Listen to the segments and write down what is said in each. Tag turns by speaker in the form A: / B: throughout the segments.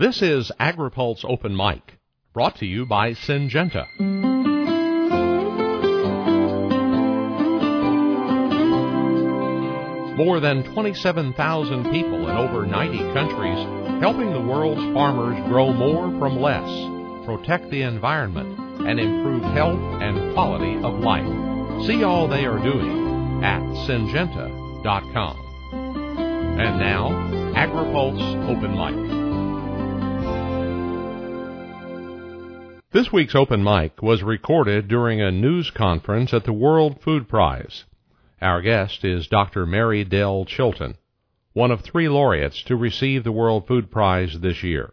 A: This is AgriPulse Open Mic, brought to you by Syngenta. More than 27,000 people in over 90 countries helping the world's farmers grow more from less, protect the environment, and improve health and quality of life. See all they are doing at syngenta.com. And now, AgriPulse Open Mic. This week's open mic was recorded during a news conference at the World Food Prize. Our guest is Dr. Mary Dell Chilton, one of three laureates to receive the World Food Prize this year.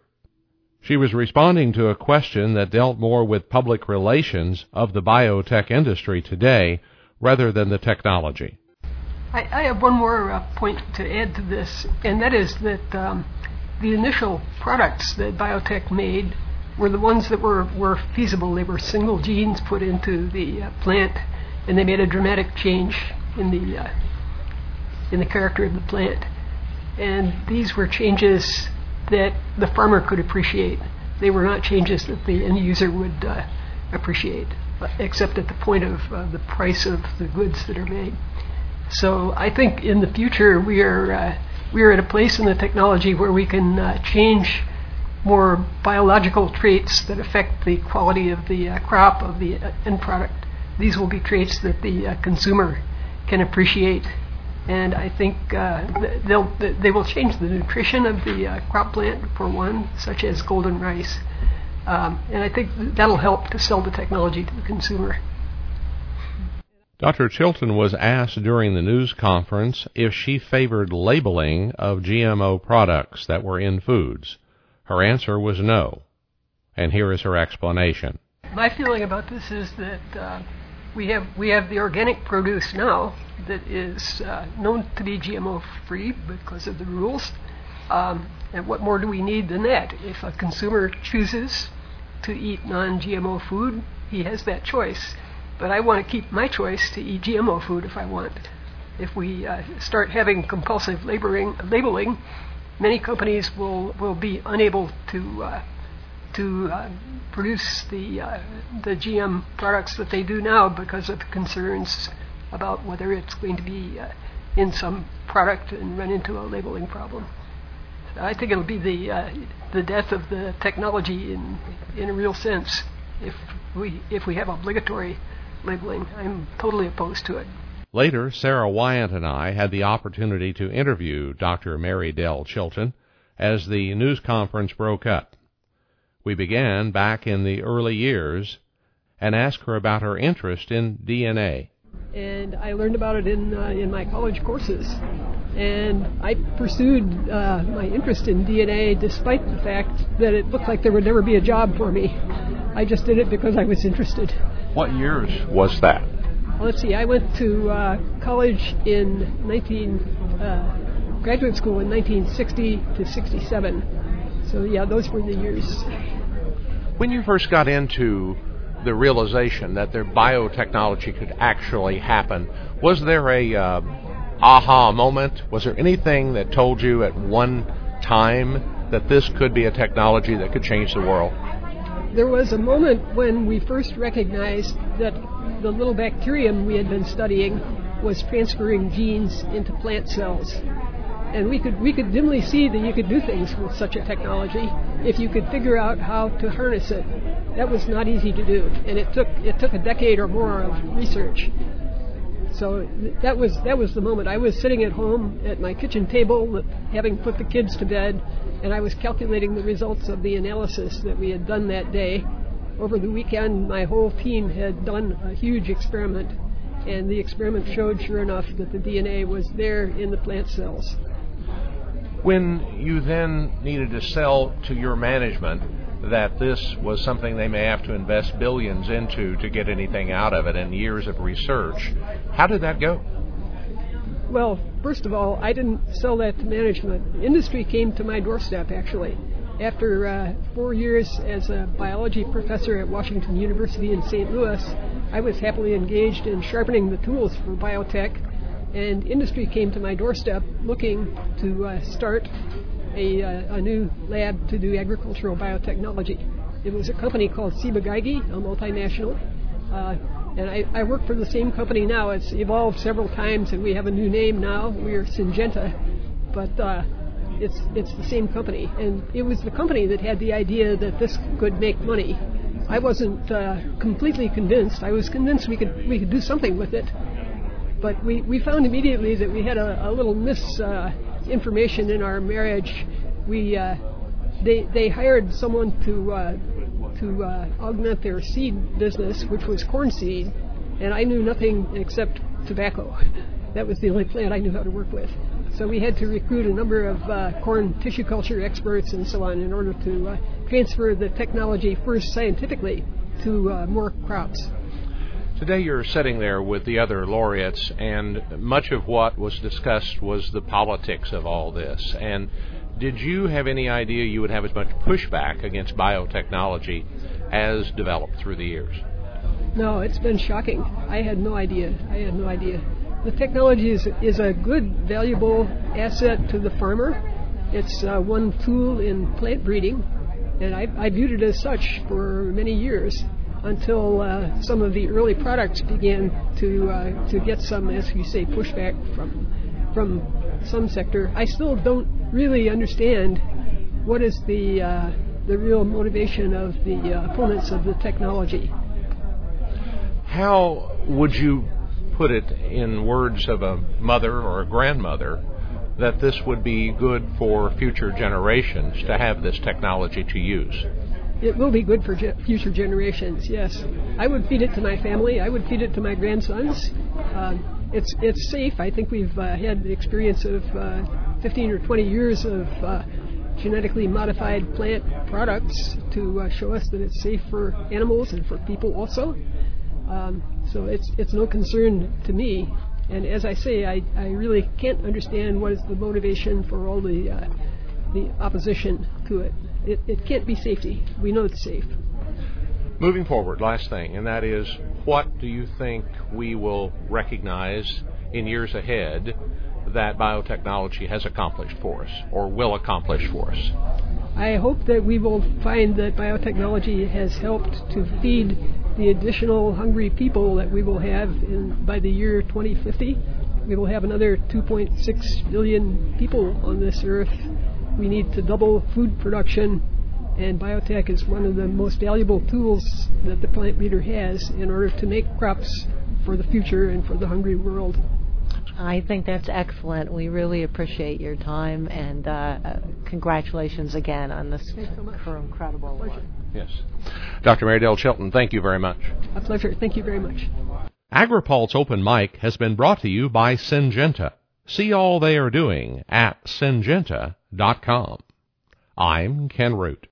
A: She was responding to a question that dealt more with public relations of the biotech industry today rather than the technology.
B: I, I have one more uh, point to add to this, and that is that um, the initial products that biotech made were the ones that were, were feasible. They were single genes put into the uh, plant, and they made a dramatic change in the uh, in the character of the plant. And these were changes that the farmer could appreciate. They were not changes that the end user would uh, appreciate, except at the point of uh, the price of the goods that are made. So I think in the future we are uh, we are at a place in the technology where we can uh, change more biological traits that affect the quality of the uh, crop of the uh, end product. These will be traits that the uh, consumer can appreciate, and I think uh, they'll they will change the nutrition of the uh, crop plant for one, such as golden rice, um, and I think that'll help to sell the technology to the consumer.
A: Dr. Chilton was asked during the news conference if she favored labeling of GMO products that were in foods. Her answer was no. And here is her explanation.
B: My feeling about this is that uh, we have we have the organic produce now that is uh, known to be GMO free because of the rules. Um, and what more do we need than that? If a consumer chooses to eat non-GMO food, he has that choice. But I want to keep my choice to eat GMO food if I want. If we uh, start having compulsive labeling, labeling many companies will, will be unable to uh, to uh, produce the uh, the GM products that they do now because of concerns about whether it's going to be uh, in some product and run into a labeling problem. So I think it'll be the uh, the death of the technology in in a real sense if we if we have obligatory labeling. I'm totally opposed to it.
A: Later, Sara Wyant and I had the opportunity to interview Dr. Mary Dell Chilton as the news conference broke up. We began back in the early years and asked her about her interest in DNA.
B: And I learned about it in uh, in my college courses, and I pursued uh, my interest in DNA despite the fact that it looked like there would never be a job for me. I just did it because I was interested.
A: What years was that?
B: Let's see, I went to uh, college in 19, uh, graduate school in 1960 to 67. So, yeah, those were the years.
A: When you first got into the realization that their biotechnology could actually happen, was there a uh, aha moment? Was there anything that told you at one time that this could be a technology that could change the world?
B: There was a moment when we first recognized that the little bacterium we had been studying was transferring genes into plant cells. And we could we could dimly see that you could do things with such a technology if you could figure out how to harness it. That was not easy to do, and it took it took a decade or more of research. So that was that was the moment. I was sitting at home at my kitchen table, having put the kids to bed, and I was calculating the results of the analysis that we had done that day, over the weekend, my whole team had done a huge experiment, and the experiment showed, sure enough, that the DNA was there in the plant cells.
A: When you then needed to sell to your management that this was something they may have to invest billions into to get anything out of it and years of research, how did that go?
B: Well, first of all, I didn't sell that to management. Industry came to my doorstep, actually. After uh, four years as a biology professor at Washington University in St. Louis, I was happily engaged in sharpening the tools for biotech, and industry came to my doorstep looking to uh, start a, uh, a new lab to do agricultural biotechnology. It was a company called Ciba-Geigy, a multinational. And I, I, work for the same company now. It's evolved several times, and we have a new name now. We are Syngenta, but uh, it's it's the same company. And it was the company that had the idea that this could make money. I wasn't uh, completely convinced. I was convinced we could we could do something with it, but we, we found immediately that we had a, a little misinformation uh, in our marriage. We uh, they they hired someone to uh, to uh, augment their seed business, which was corn seed, and I knew nothing except tobacco. That was the only plant I knew how to work with. So we had to recruit a number of uh, corn tissue culture experts and so on in order to uh, transfer the technology first scientifically to uh, more crops.
A: Today you're sitting there with the other laureates, and much of what was discussed was the politics of all this. And did you have any idea you would have as much pushback against biotechnology as developed through the years?
B: No, it's been shocking. I had no idea. I had no idea. The technology is, is a good, valuable asset to the farmer. It's uh, one tool in plant breeding, and I, I viewed it as such for many years until uh, some of the early products began to uh, to get some, as you say, pushback from from some sector. I still don't really understand what is the uh, the real motivation of the uh, opponents of the technology.
A: How would you put it in words of a mother or a grandmother that this would be good for future generations to have this technology to use?
B: It will be good for ge- future generations. Yes, I would feed it to my family. I would feed it to my grandsons. Uh, it's it's safe. I think we've uh, had the experience of uh, 15 or 20 years of uh, genetically modified plant products to uh, show us that it's safe for animals and for people also. Um, so it's it's no concern to me. And as I say, I, I really can't understand what is the motivation for all the uh, the opposition to it it, it can't be safety. We know it's safe.
A: Moving forward, last thing, and that is what do you think we will recognize in years ahead that biotechnology has accomplished for us or will accomplish for us?
B: I hope that we will find that biotechnology has helped to feed the additional hungry people that we will have in, by the year 2050. We will have another 2.6 billion people on this earth we need to double food production, and biotech is one of the most valuable tools that the plant breeder has in order to make crops for the future and for the hungry world.
C: I think that's excellent. We really appreciate your time and uh, uh, congratulations again on this
B: so
C: incredible
B: work.
A: Yes. Dr. Mary Dell Chilton, thank you very much.
B: A pleasure. Thank you very much.
A: AgriPulse Open Mic has been brought to you by Syngenta. See all they are doing at syngenta.com. I'm Ken Root.